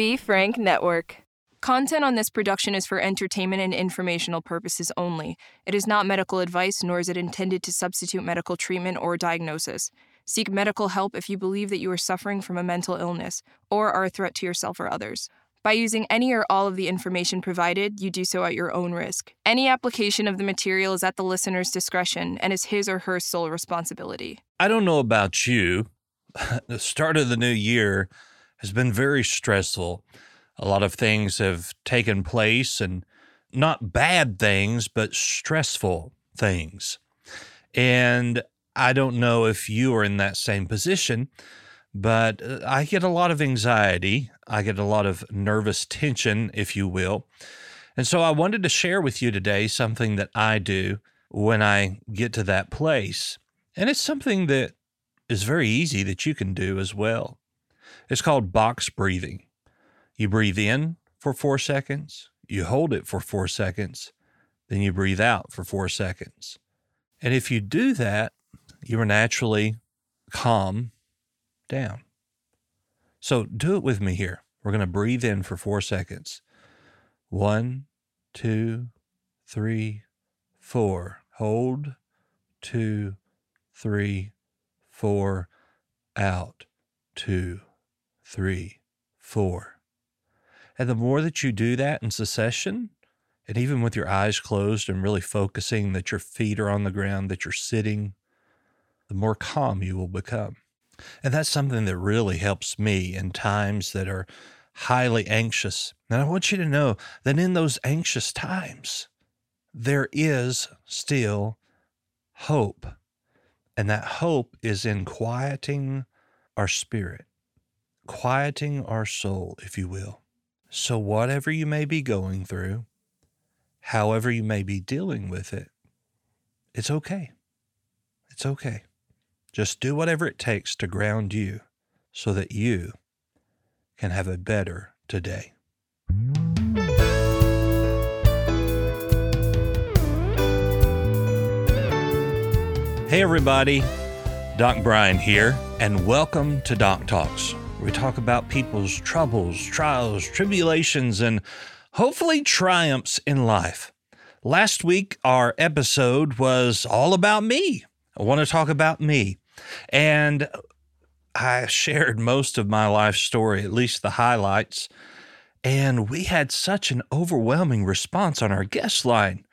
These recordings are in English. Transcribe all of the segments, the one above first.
B. Frank Network. Content on this production is for entertainment and informational purposes only. It is not medical advice, nor is it intended to substitute medical treatment or diagnosis. Seek medical help if you believe that you are suffering from a mental illness or are a threat to yourself or others. By using any or all of the information provided, you do so at your own risk. Any application of the material is at the listener's discretion and is his or her sole responsibility. I don't know about you. the start of the new year has been very stressful. A lot of things have taken place and not bad things, but stressful things. And I don't know if you are in that same position, but uh, I get a lot of anxiety. I get a lot of nervous tension, if you will. And so I wanted to share with you today something that I do when I get to that place. And it's something that is very easy that you can do as well. It's called box breathing. You breathe in for four seconds, you hold it for four seconds, then you breathe out for four seconds. And if you do that, you are naturally calm down. So do it with me here. We're going to breathe in for four seconds. One, two, three, four. Hold. Two, three, four. Out. Two, three, four. And the more that you do that in succession, and even with your eyes closed and really focusing that your feet are on the ground, that you're sitting, the more calm you will become. And that's something that really helps me in times that are highly anxious. And I want you to know that in those anxious times, there is still hope. And that hope is in quieting our spirit, quieting our soul, if you will. So, whatever you may be going through, however you may be dealing with it, it's okay. It's okay. Just do whatever it takes to ground you so that you can have a better today. Hey, everybody. Doc Brian here, and welcome to Doc Talks. We talk about people's troubles, trials, tribulations, and hopefully triumphs in life. Last week, our episode was all about me. I want to talk about me. And I shared most of my life story, at least the highlights. And we had such an overwhelming response on our guest line.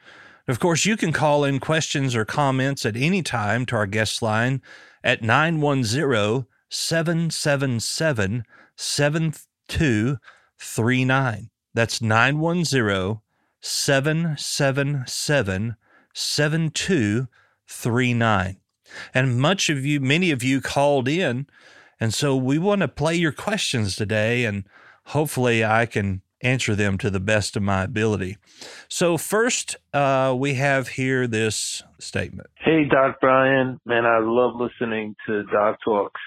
Of course, you can call in questions or comments at any time to our guest line at 910 777 7239. That's 910 777 7239. And much of you, many of you called in. And so we want to play your questions today, and hopefully I can answer them to the best of my ability. So, first, uh, we have here this statement Hey, Doc Brian. Man, I love listening to Doc Talks.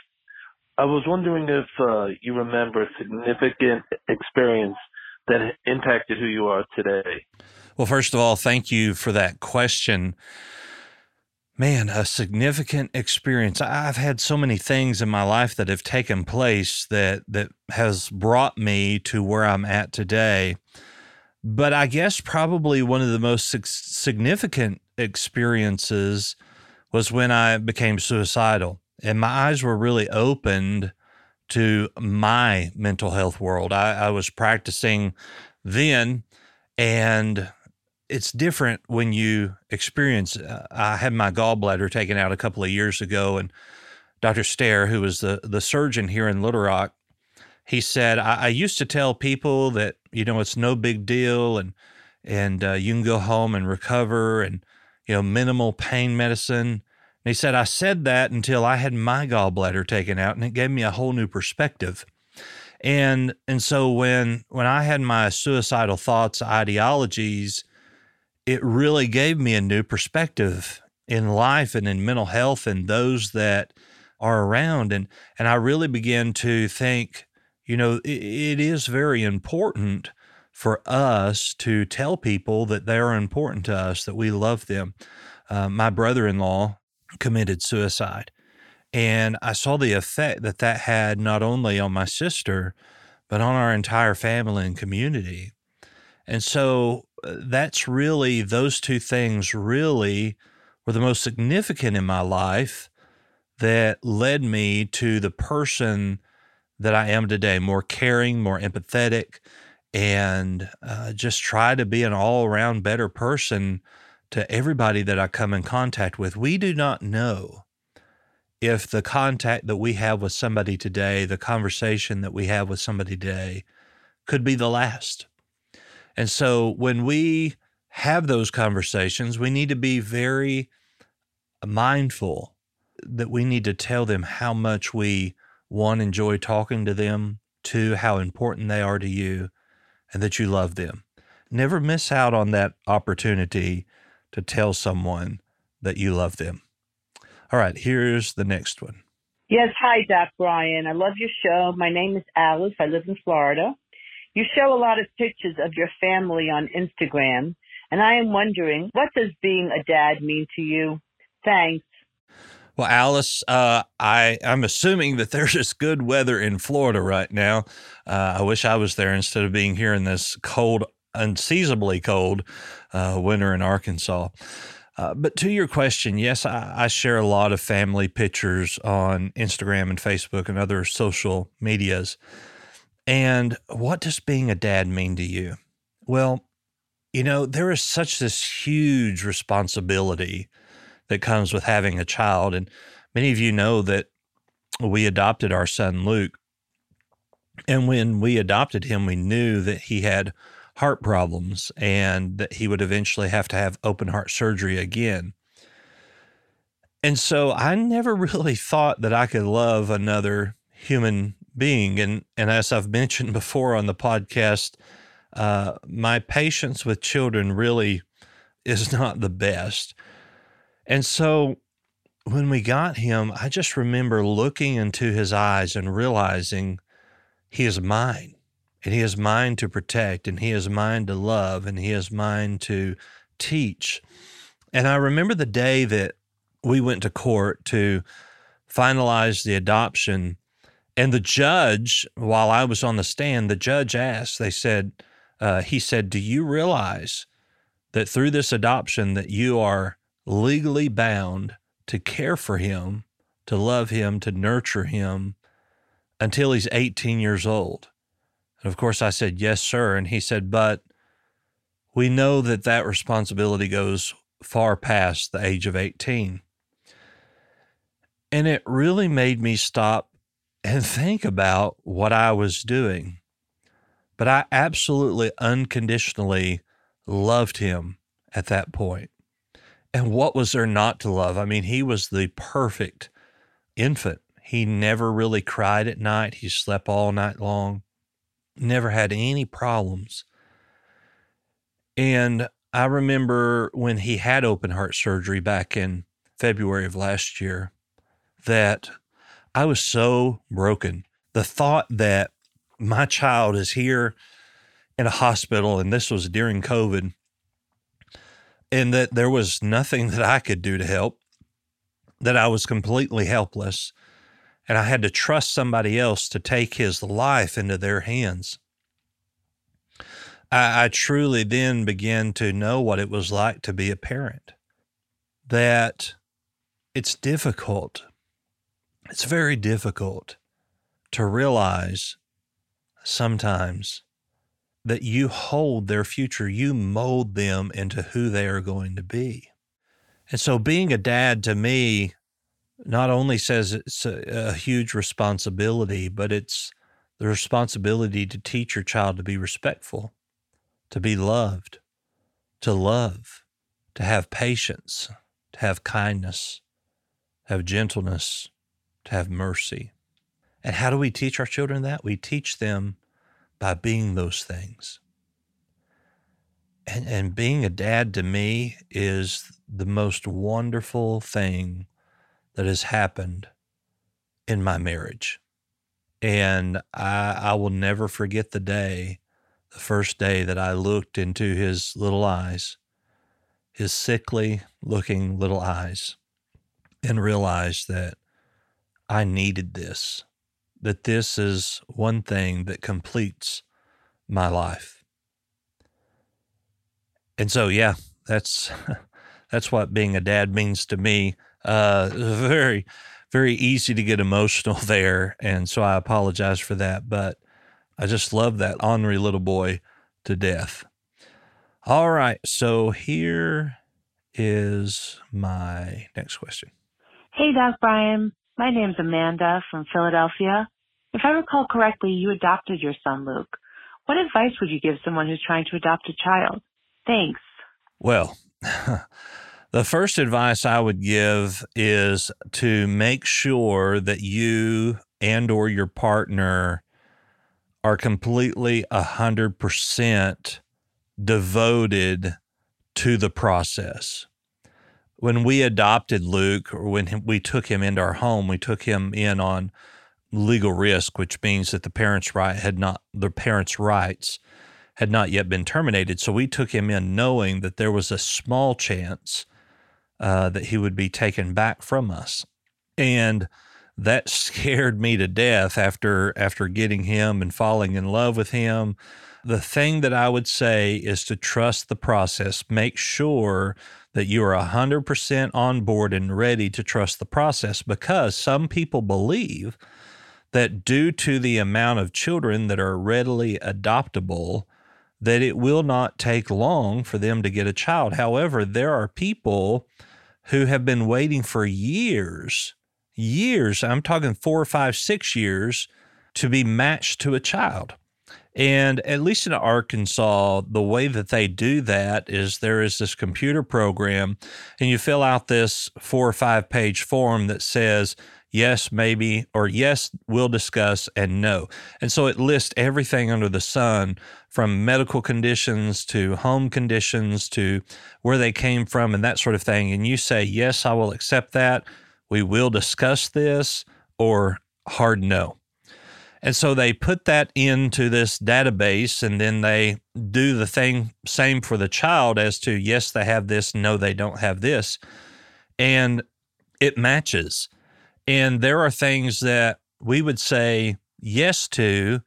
I was wondering if uh, you remember a significant experience that impacted who you are today. Well, first of all, thank you for that question man, a significant experience. I've had so many things in my life that have taken place that that has brought me to where I'm at today. But I guess probably one of the most significant experiences was when I became suicidal and my eyes were really opened to my mental health world. I, I was practicing then and it's different when you experience. Uh, I had my gallbladder taken out a couple of years ago, and Dr. Stair, who was the the surgeon here in Little Rock, he said I, I used to tell people that you know it's no big deal, and and uh, you can go home and recover, and you know minimal pain medicine. And he said I said that until I had my gallbladder taken out, and it gave me a whole new perspective. And and so when when I had my suicidal thoughts, ideologies, it really gave me a new perspective in life and in mental health and those that are around and and I really began to think you know it, it is very important for us to tell people that they are important to us that we love them uh, my brother-in-law committed suicide and I saw the effect that that had not only on my sister but on our entire family and community. And so uh, that's really, those two things really were the most significant in my life that led me to the person that I am today more caring, more empathetic, and uh, just try to be an all around better person to everybody that I come in contact with. We do not know if the contact that we have with somebody today, the conversation that we have with somebody today, could be the last. And so when we have those conversations, we need to be very mindful that we need to tell them how much we, one, enjoy talking to them, two, how important they are to you, and that you love them. Never miss out on that opportunity to tell someone that you love them. All right, here's the next one. Yes, hi, Doc Brian. I love your show. My name is Alice. I live in Florida. You show a lot of pictures of your family on Instagram, and I am wondering, what does being a dad mean to you? Thanks. Well, Alice, uh, I I'm assuming that there's just good weather in Florida right now. Uh, I wish I was there instead of being here in this cold, unseasonably cold uh, winter in Arkansas. Uh, but to your question, yes, I, I, share a lot of family pictures on Instagram and Facebook and other social medias. And what does being a dad mean to you? Well, you know, there is such this huge responsibility that comes with having a child. And many of you know that we adopted our son, Luke. And when we adopted him, we knew that he had heart problems and that he would eventually have to have open heart surgery again. And so I never really thought that I could love another human being. And, and as I've mentioned before on the podcast, uh, my patience with children really is not the best. And so when we got him, I just remember looking into his eyes and realizing he is mine and he is mine to protect and he is mine to love and he is mine to teach. And I remember the day that we went to court to finalize the adoption and the judge, while I was on the stand, the judge asked, they said, uh, he said, do you realize that through this adoption that you are legally bound to care for him, to love him, to nurture him until he's 18 years old? And of course, I said, Yes, sir. And he said, But we know that that responsibility goes far past the age of 18. And it really made me stop and think about what I was doing. But I absolutely unconditionally loved him at that point. And what was there not to love? I mean, he was the perfect infant. He never really cried at night. He slept all night long never had any problems. And I remember when he had open heart surgery back in February of last year that I was so broken. The thought that my child is here in a hospital and this was during COVID and that there was nothing that I could do to help, that I was completely helpless and I had to trust somebody else to take his life into their hands. I, I truly then began to know what it was like to be a parent. That it's difficult. It's very difficult to realize sometimes that you hold their future, you mold them into who they are going to be. And so being a dad to me not only says it's a, a, huge responsibility, but it's the responsibility to teach your child to be respectful, to be loved, to love, to have patience, to have kindness, have gentleness, to have mercy. And how do we teach our children that? We teach them by being those things. And, and being a dad to me is the most wonderful thing that has happened in my marriage. And I, I will never forget the day, the first day that I looked into his little eyes, his sickly looking little eyes, and realized that I needed this. that this is one thing that completes my life. And so, yeah, that's that's what being a dad means to me. Uh, very, very easy to get emotional there, and so I apologize for that. But I just love that ornery little boy to death. All right, so here is my next question. Hey, Doc Brian. My name's Amanda from Philadelphia. If I recall correctly, you adopted your son, Luke. What advice would you give someone who's trying to adopt a child? Thanks. Well, the first advice I would give is to make sure that you and or your partner are completely a hundred percent devoted to the process. When we adopted Luke, or when we took him into our home, we took him in on legal risk, which means that the parents' right had not the parents' rights had not yet been terminated. So we took him in knowing that there was a small chance uh, that he would be taken back from us, and that scared me to death after after getting him and falling in love with him. The thing that I would say is to trust the process. Make sure that you are 100% on board and ready to trust the process because some people believe that due to the amount of children that are readily adoptable, that it will not take long for them to get a child. However, there are people who have been waiting for years, years, I'm talking four or five, six years to be matched to a child. And at least in Arkansas, the way that they do that is there is this computer program, and you fill out this four or five page form that says, yes, maybe, or yes, we'll discuss, and no. And so it lists everything under the sun from medical conditions to home conditions to where they came from and that sort of thing. And you say, yes, I will accept that. We will discuss this, or hard no. And so they put that into this database and then they do the thing same for the child as to yes, they have this, no, they don't have this. And it matches. And there are things that we would say yes to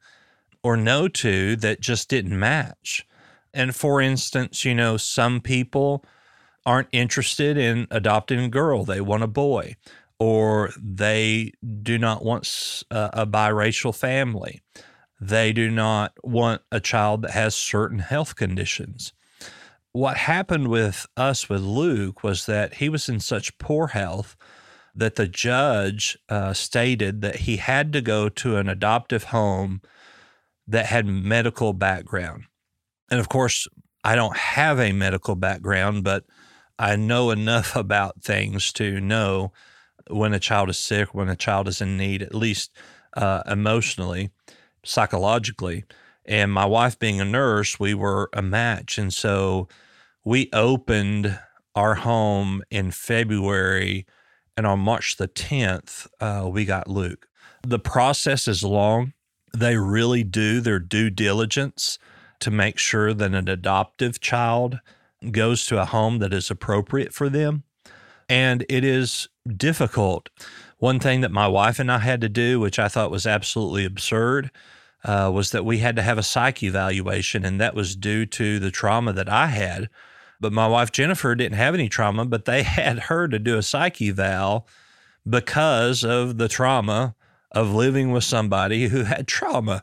or no to that just didn't match. And for instance, you know, some people aren't interested in adopting a girl, they want a boy, or they do not want a, a biracial family. They do not want a child that has certain health conditions. What happened with us with Luke was that he was in such poor health that the judge uh, stated that he had to go to an adoptive home that had medical background. And of course, I don't have a medical background, but I know enough about things to know when a child is sick, when a child is in need, at least uh, emotionally, psychologically. And my wife being a nurse, we were a match. And so we opened our home in February and on March the 10th, uh, we got Luke. The process is long. They really do their due diligence to make sure that an adoptive child goes to a home that is appropriate for them. And it is difficult. One thing that my wife and I had to do, which I thought was absolutely absurd, uh, was that we had to have a psych evaluation, and that was due to the trauma that I had but my wife Jennifer didn't have any trauma, but they had her to do a psych eval because of the trauma of living with somebody who had trauma.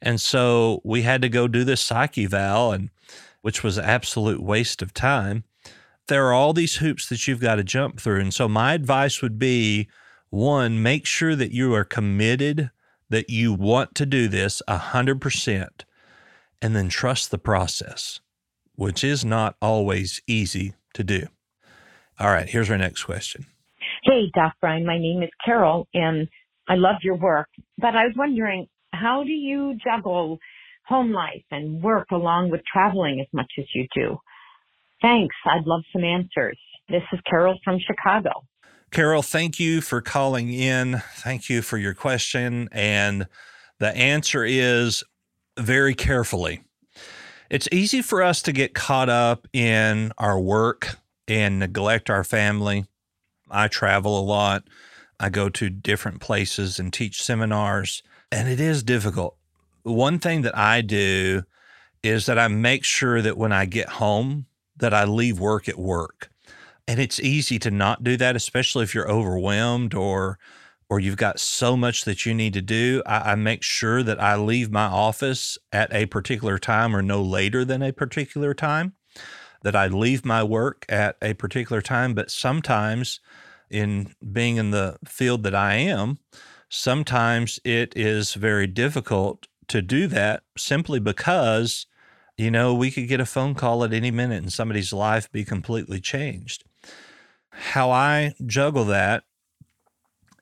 And so we had to go do this psych eval and which was an absolute waste of time. There are all these hoops that you've got to jump through. And so my advice would be one, make sure that you are committed, that you want to do this 100%, and then trust the process which is not always easy to do. All right, here's our next question. Hey, Doc Brian, my name is Carol, and I love your work, but I was wondering, how do you juggle home life and work along with traveling as much as you do? Thanks. I'd love some answers. This is Carol from Chicago. Carol, thank you for calling in. Thank you for your question. And the answer is very carefully. It's easy for us to get caught up in our work and neglect our family. I travel a lot. I go to different places and teach seminars. And it is difficult. One thing that I do is that I make sure that when I get home that I leave work at work. And it's easy to not do that, especially if you're overwhelmed or or you've got so much that you need to do. I, I make sure that I leave my office at a particular time or no later than a particular time. That I leave my work at a particular time. But sometimes, in being in the field that I am, sometimes it is very difficult to do that simply because you know, we could get a phone call at any minute and somebody's life be completely changed. How I juggle that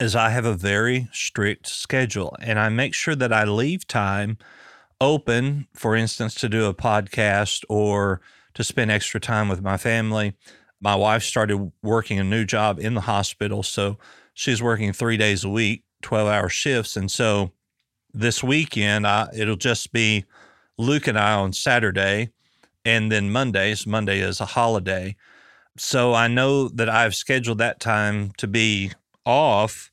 is I have a very strict schedule and I make sure that I leave time open, for instance, to do a podcast or to spend extra time with my family. My wife started working a new job in the hospital. So she's working three days a week, 12 hour shifts. And so this weekend, I, it'll just be Luke and I on Saturday, and then Mondays. Monday is a holiday. So I know that I've scheduled that time to be off,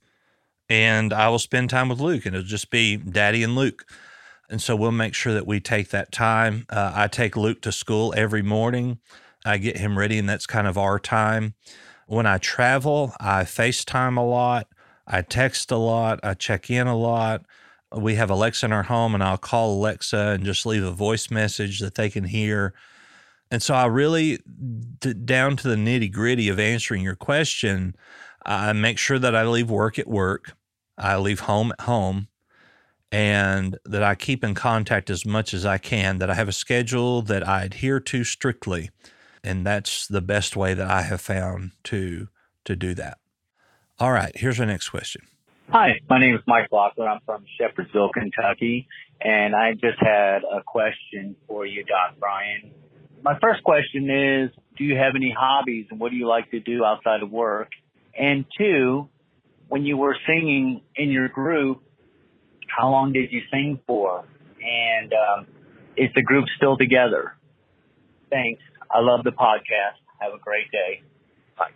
and I will spend time with Luke, and it'll just be Daddy and Luke. And so we'll make sure that we take that time. Uh, I take Luke to school every morning. I get him ready, and that's kind of our time. When I travel, I FaceTime a lot. I text a lot. I check in a lot we have Alexa in our home, and I'll call Alexa and just leave a voice message that they can hear. And so I really, down to the nitty gritty of answering your question, I make sure that I leave work at work, I leave home at home, and that I keep in contact as much as I can, that I have a schedule that I adhere to strictly. And that's the best way that I have found to to do that. All right, here's our next question. Hi, my name is Mike Lockwood. I'm from Shepherdsville, Kentucky, and I just had a question for you, Doc Brian. My first question is, do you have any hobbies and what do you like to do outside of work? And two, when you were singing in your group, how long did you sing for? And um, is the group still together? Thanks. I love the podcast. Have a great day. Bye.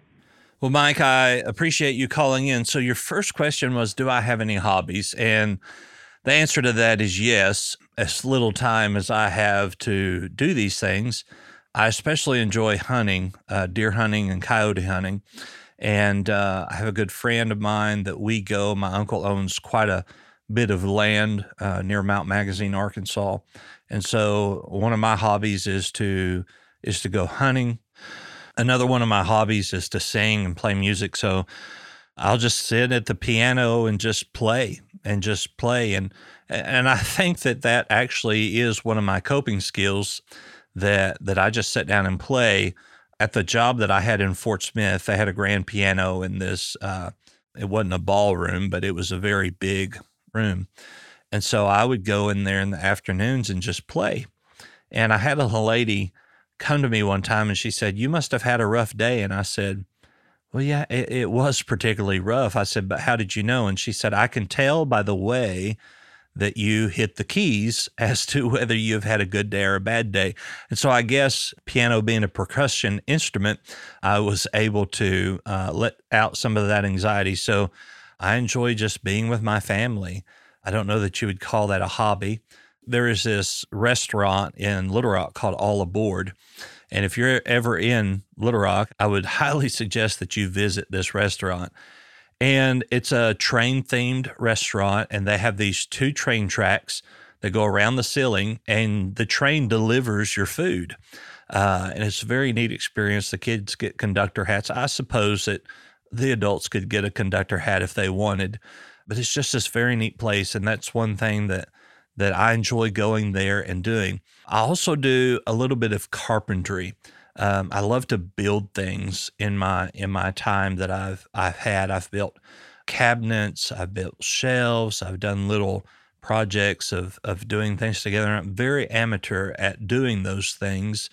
Well, Mike, I appreciate you calling in. So, your first question was Do I have any hobbies? And the answer to that is yes. As little time as I have to do these things, I especially enjoy hunting, uh, deer hunting and coyote hunting. And uh, I have a good friend of mine that we go. My uncle owns quite a bit of land uh, near Mount Magazine, Arkansas. And so one of my hobbies is to is to go hunting another one of my hobbies is to sing and play music. So I'll just sit at the piano and just play and just play. And, and I think that that actually is one of my coping skills that, that I just sit down and play at the job that I had in Fort Smith. They had a grand piano in this, uh, it wasn't a ballroom, but it was a very big room. And so I would go in there in the afternoons and just play. And I had a lady come to me one time and she said, You must have had a rough day. And I said, Well, yeah, it, it, was particularly rough. I said, But how did you know? And she said, I can tell by the way that you hit the keys as to whether you've had a good day or a bad day. And so I guess piano being a percussion instrument, I was able to uh, let out some of that anxiety. So I enjoy just being with my family. I don't know that you would call that a hobby there is this restaurant in Little Rock called All Aboard. And if you're ever in Little Rock, I would highly suggest that you visit this restaurant. And it's a train themed restaurant, and they have these two train tracks that go around the ceiling, and the train delivers your food. Uh, and it's a very neat experience. The kids get conductor hats. I suppose that the adults could get a conductor hat if they wanted, but it's just this very neat place. And that's one thing that that I enjoy going there and doing. I also do a little bit of carpentry. Um, I love to build things in my in my time that I've I've had. I've built cabinets, I've built shelves, I've done little projects of of doing things together. I'm very amateur at doing those things,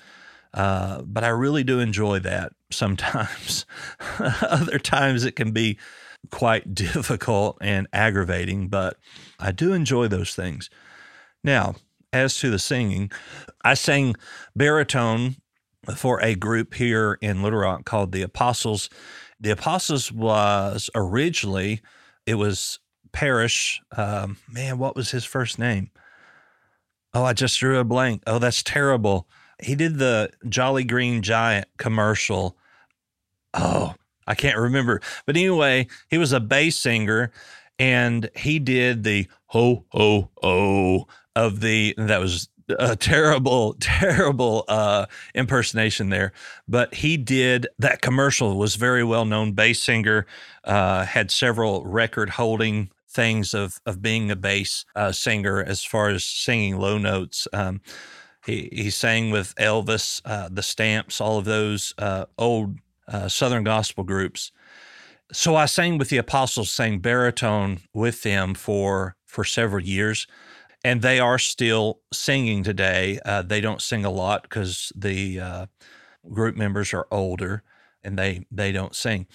uh, but I really do enjoy that. Sometimes, other times it can be quite difficult and aggravating, but I do enjoy those things. Now, as to the singing, I sang baritone for a group here in Little Rock called the Apostles. The Apostles was originally it was Parrish. Um, man, what was his first name? Oh, I just drew a blank. Oh, that's terrible. He did the Jolly Green Giant commercial. Oh, I can't remember. But anyway, he was a bass singer and he did the ho ho ho of the that was a terrible terrible uh impersonation there but he did that commercial was very well known. Bass singer uh had several record holding things of of being a bass uh, singer as far as singing low notes. Um he he sang with Elvis uh the Stamps all of those uh old uh, southern gospel groups. So I sang with the apostles sang baritone with them for for several years and they are still singing today. Uh, they don't sing a lot because the uh, group members are older and they they don't sing.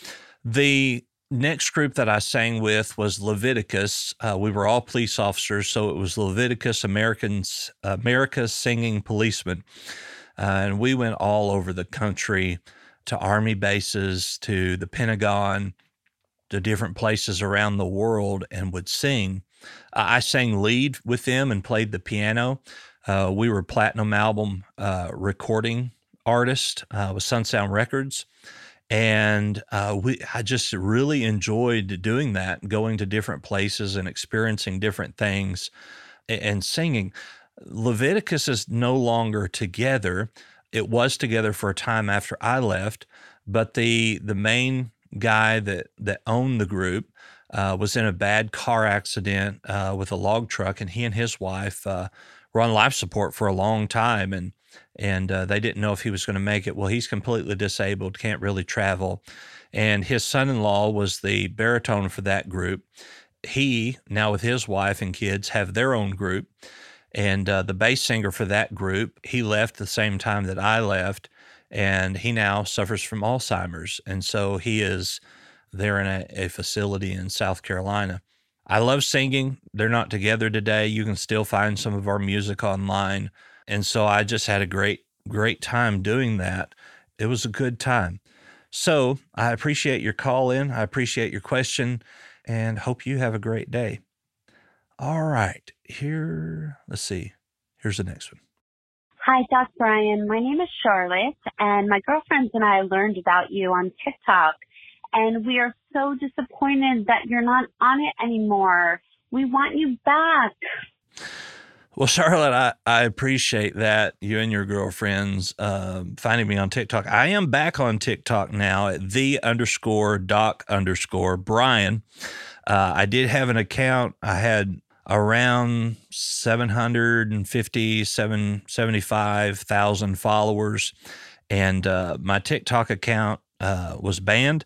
The next group that I sang with was Leviticus. Uh, we were all police officers, so it was Leviticus Americans America's Singing Policemen, uh, and we went all over the country to army bases, to the Pentagon, to different places around the world, and would sing. Uh, I sang lead with them and played the piano. Uh, we were platinum album uh, recording artist uh, with Sunsound Records, and uh, we I just really enjoyed doing that, going to different places and experiencing different things and, and singing. Leviticus is no longer together. It was together for a time after I left, but the the main guy that that owned the group uh, was in a bad car accident uh, with a log truck, and he and his wife uh, were on life support for a long time, and and uh, they didn't know if he was going to make it. Well, he's completely disabled, can't really travel, and his son-in-law was the baritone for that group. He now with his wife and kids have their own group, and uh, the bass singer for that group he left the same time that I left, and he now suffers from Alzheimer's, and so he is they're in a, a facility in South Carolina. I love singing. They're not together today. You can still find some of our music online. And so I just had a great, great time doing that. It was a good time. So I appreciate your call in. I appreciate your question and hope you have a great day. All right. Here, let's see. Here's the next one. Hi, Doc Brian. My name is Charlotte, and my girlfriends and I learned about you on TikTok and we are so disappointed that you're not on it anymore. We want you back. Well, Charlotte, I, I appreciate that you and your girlfriends uh, finding me on TikTok. I am back on TikTok now at the underscore doc underscore Brian. Uh, I did have an account. I had around 750, 75,000 followers. And uh, my TikTok account uh, was banned.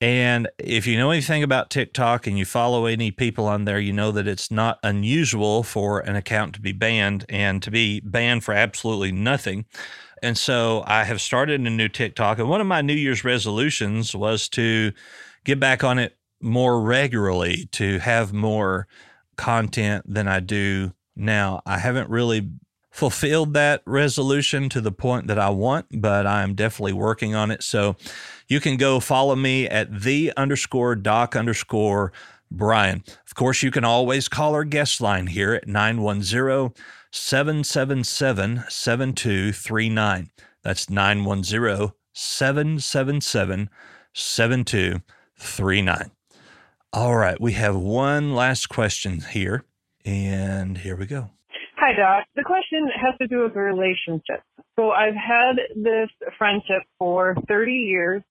And if you know anything about TikTok and you follow any people on there, you know that it's not unusual for an account to be banned and to be banned for absolutely nothing. And so I have started a new TikTok. And one of my New Year's resolutions was to get back on it more regularly, to have more content than I do now. I haven't really fulfilled that resolution to the point that I want, but I'm definitely working on it. So you can go follow me at the underscore doc underscore Brian. Of course, you can always call our guest line here at 910 777 7239. That's 910 777 7239. All right, we have one last question here, and here we go. Hi, Doc. The question has to do with relationships. So I've had this friendship for 30 years.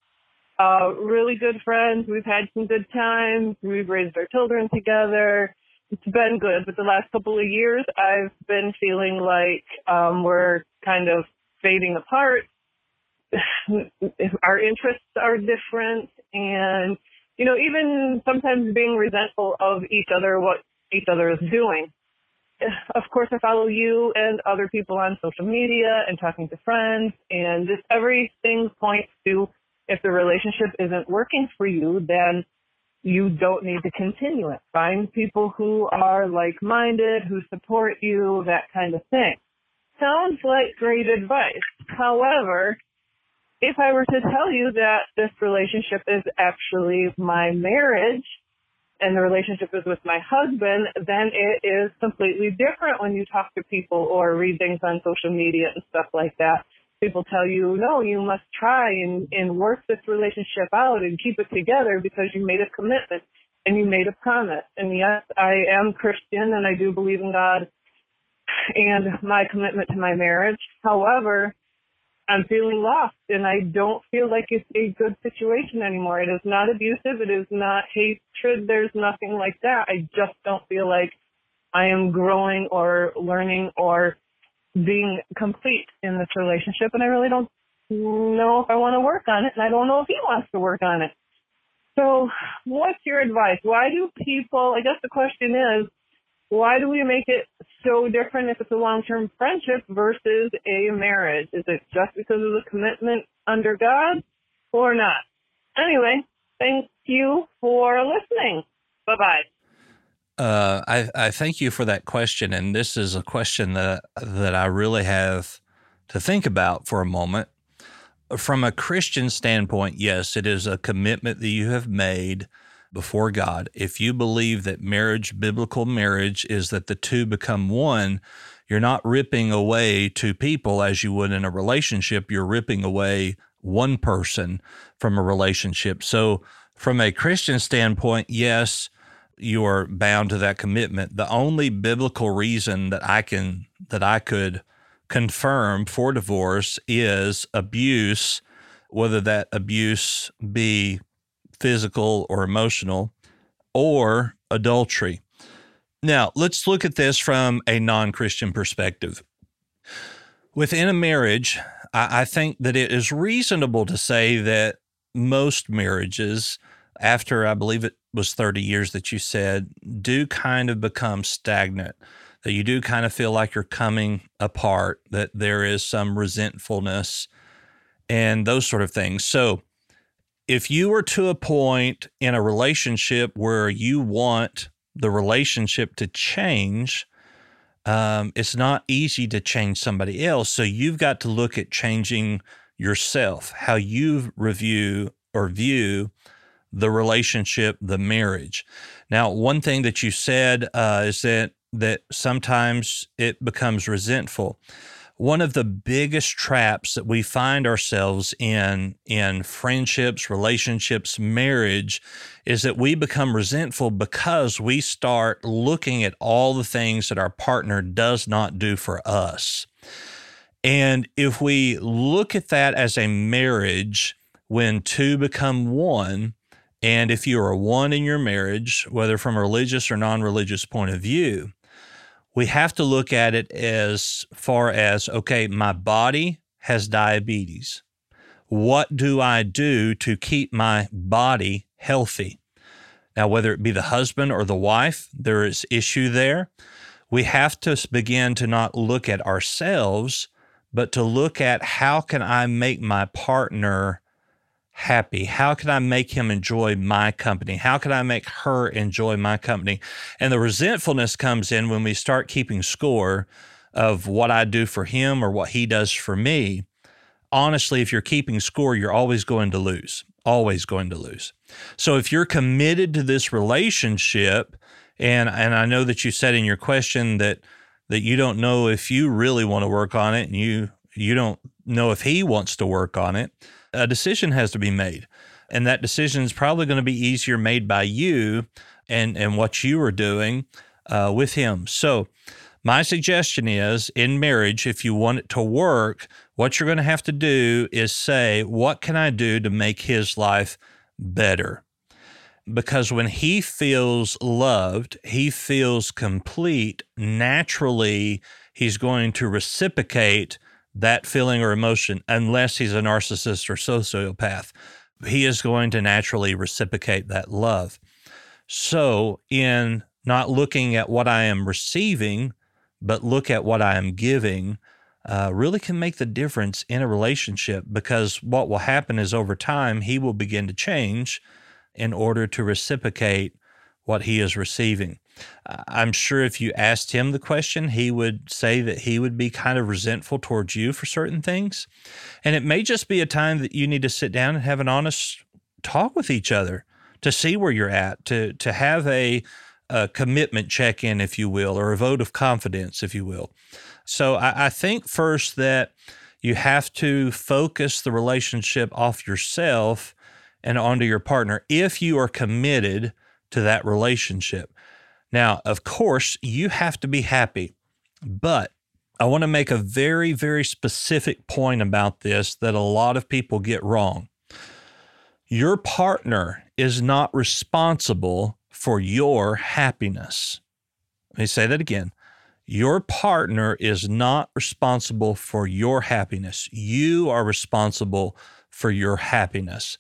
Uh, really good friends. We've had some good times. We've raised our children together. It's been good. But the last couple of years, I've been feeling like um, we're kind of fading apart. our interests are different. And, you know, even sometimes being resentful of each other, what each other is doing of course, I follow you and other people on social media and talking to friends, and just everything points to if the relationship isn't working for you, then you don't need to continue it. Find people who are like-minded, who support you, that kind of thing. Sounds like great advice. However, if I were to tell you that this relationship is actually my marriage, and the relationship is with my husband, then it is completely different when you talk to people or read things on social media and stuff like that. People tell you, no, you must try and, and work this relationship out and keep it together because you made a commitment and you made a promise. And yes, I am Christian and I do believe in God and my commitment to my marriage. However, I'm feeling lost and I don't feel like it's a good situation anymore. It is not abusive. It is not hatred. There's nothing like that. I just don't feel like I am growing or learning or being complete in this relationship and I really don't know if I want to work on it and I don't know if he wants to work on it. So what's your advice? Why do people, I guess the question is, why do we make it so different if it's a long-term friendship versus a marriage? Is it just because of the commitment under God or not? Anyway, thank you for listening. Bye bye. Uh, I, I thank you for that question, and this is a question that that I really have to think about for a moment. From a Christian standpoint, yes, it is a commitment that you have made before God, if you believe that marriage, biblical marriage, is that the two become one, you're not ripping away two people as you would in a relationship. You're ripping away one person from a relationship. So, from a Christian standpoint, yes, you are bound to that commitment. The only biblical reason that I can that I could confirm for divorce is abuse, whether that abuse be physical or emotional, or adultery. Now, let's look at this from a non Christian perspective. Within a marriage, I think that it is reasonable to say that most marriages, after I believe it was 30 years that you said, do kind of become stagnant, that you do kind of feel like you're coming apart, that there is some resentfulness and those sort of things. So, if you were to a point in a relationship where you want the relationship to change, um, it's not easy to change somebody else. So you've got to look at changing yourself, how you review or view the relationship, the marriage. Now, one thing that you said uh, is that that sometimes it becomes resentful one of the biggest traps that we find ourselves in in friendships, relationships, marriage is that we become resentful because we start looking at all the things that our partner does not do for us. And if we look at that as a marriage, when two become one, and if you are one in your marriage, whether from a religious or non religious point of view, we have to look at it as far as okay, my body has diabetes. What do I do to keep my body healthy? Now, whether it be the husband or the wife, there is issue there. We have to begin to not look at ourselves, but to look at how can I make my partner happy? How can I make him enjoy my company? How can I make her enjoy my company? And the resentfulness comes in when we start keeping score of what I do for him or what he does for me. Honestly, if you're keeping score, you're always going to lose, always going to lose. So if you're committed to this relationship, and and I know that you said in your question that that you don't know if you really want to work on it and you you don't know if he wants to work on it a decision has to be made. And that decision is probably going to be easier made by you and, and what you are doing uh, with him. So, my suggestion is in marriage, if you want it to work, what you're going to have to do is say, What can I do to make his life better? Because when he feels loved, he feels complete, naturally, he's going to reciprocate that feeling or emotion unless he's a narcissist or sociopath. He is going to naturally reciprocate that love. So, in not looking at what I am receiving, but look at what I am giving, uh, really can make the difference in a relationship because what will happen is over time, he will begin to change in order to reciprocate what he is receiving. I'm sure if you asked him the question, he would say that he would be kind of resentful towards you for certain things. And it may just be a time that you need to sit down and have an honest talk with each other to see where you're at, to to have a, a commitment check in, if you will, or a vote of confidence, if you will. So I, I think first that you have to focus the relationship off yourself and onto your partner if you are committed to that relationship. Now, of course, you have to be happy, but I want to make a very, very specific point about this that a lot of people get wrong. Your partner is not responsible for your happiness. Let me say that again. Your partner is not responsible for your happiness. You are responsible for your happiness.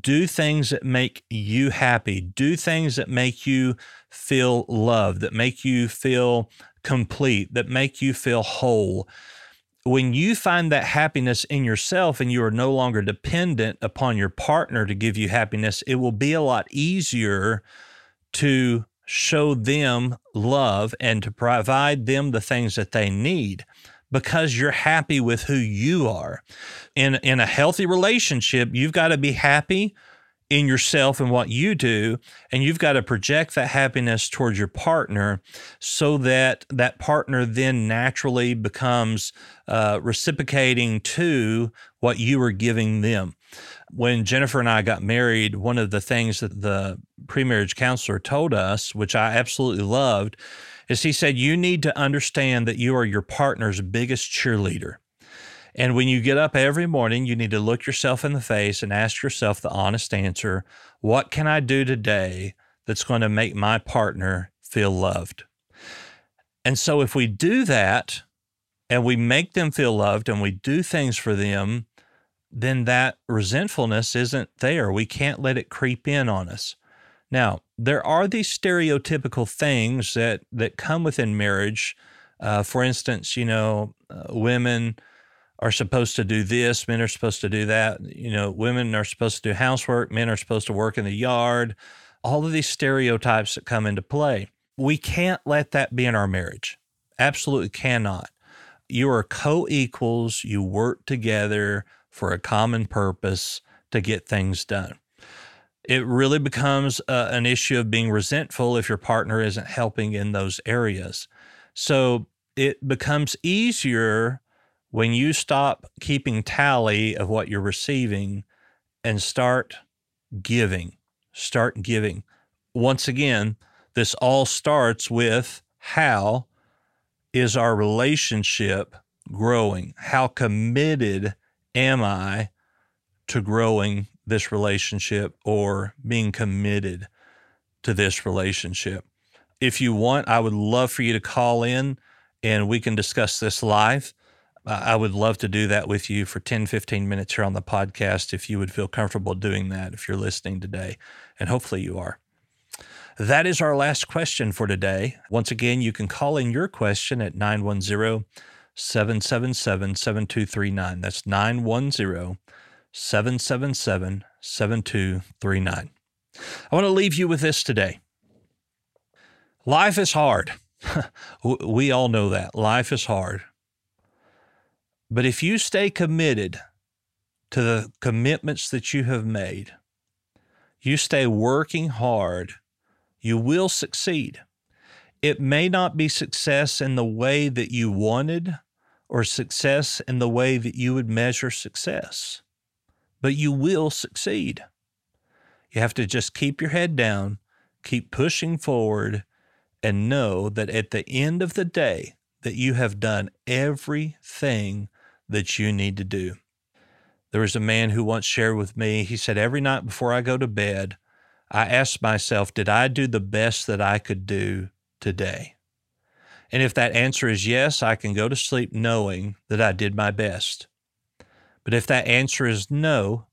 Do things that make you happy. Do things that make you feel loved, that make you feel complete, that make you feel whole. When you find that happiness in yourself and you are no longer dependent upon your partner to give you happiness, it will be a lot easier to show them love and to provide them the things that they need because you're happy with who you are. In in a healthy relationship, you've got to be happy in yourself and what you do and you've got to project that happiness towards your partner so that that partner then naturally becomes uh, reciprocating to what you are giving them when jennifer and i got married one of the things that the pre-marriage counselor told us which i absolutely loved is he said you need to understand that you are your partner's biggest cheerleader and when you get up every morning, you need to look yourself in the face and ask yourself the honest answer What can I do today that's going to make my partner feel loved? And so, if we do that and we make them feel loved and we do things for them, then that resentfulness isn't there. We can't let it creep in on us. Now, there are these stereotypical things that, that come within marriage. Uh, for instance, you know, uh, women are supposed to do this, men are supposed to do that. You know, women are supposed to do housework, men are supposed to work in the yard. All of these stereotypes that come into play. We can't let that be in our marriage. Absolutely cannot. You are co equals, you work together for a common purpose to get things done. It really becomes uh, an issue of being resentful if your partner isn't helping in those areas. So it becomes easier when you stop keeping tally of what you're receiving and start giving, start giving. Once again, this all starts with how is our relationship growing? How committed am I to growing this relationship or being committed to this relationship? If you want, I would love for you to call in and we can discuss this live. I would love to do that with you for 10, 15 minutes here on the podcast if you would feel comfortable doing that if you're listening today. And hopefully you are. That is our last question for today. Once again, you can call in your question at 910 777 7239. That's 910 777 7239. I want to leave you with this today. Life is hard. we all know that. Life is hard. But if you stay committed to the commitments that you have made, you stay working hard, you will succeed. It may not be success in the way that you wanted or success in the way that you would measure success, but you will succeed. You have to just keep your head down, keep pushing forward, and know that at the end of the day, that you have done everything that you need to do. There was a man who once shared with me, he said, Every night before I go to bed, I ask myself, Did I do the best that I could do today? And if that answer is yes, I can go to sleep knowing that I did my best. But if that answer is no,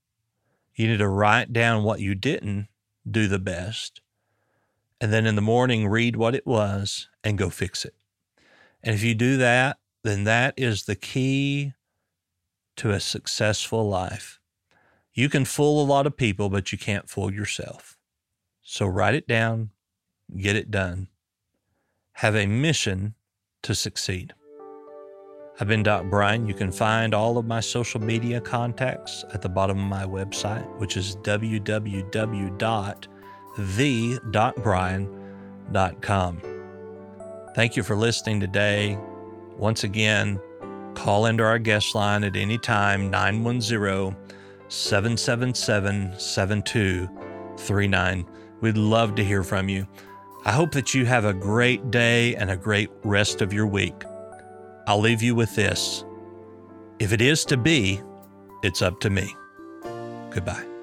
you need to write down what you didn't do the best. And then in the morning, read what it was and go fix it. And if you do that, then that is the key to a successful life. You can fool a lot of people, but you can't fool yourself. So write it down, get it done. Have a mission to succeed. I've been Doc Brian. You can find all of my social media contacts at the bottom of my website, which is the.brian.com. Thank you for listening today. Once again, call into our guest line at any time 910 777 7239. We'd love to hear from you. I hope that you have a great day and a great rest of your week. I'll leave you with this. If it is to be, it's up to me. Goodbye.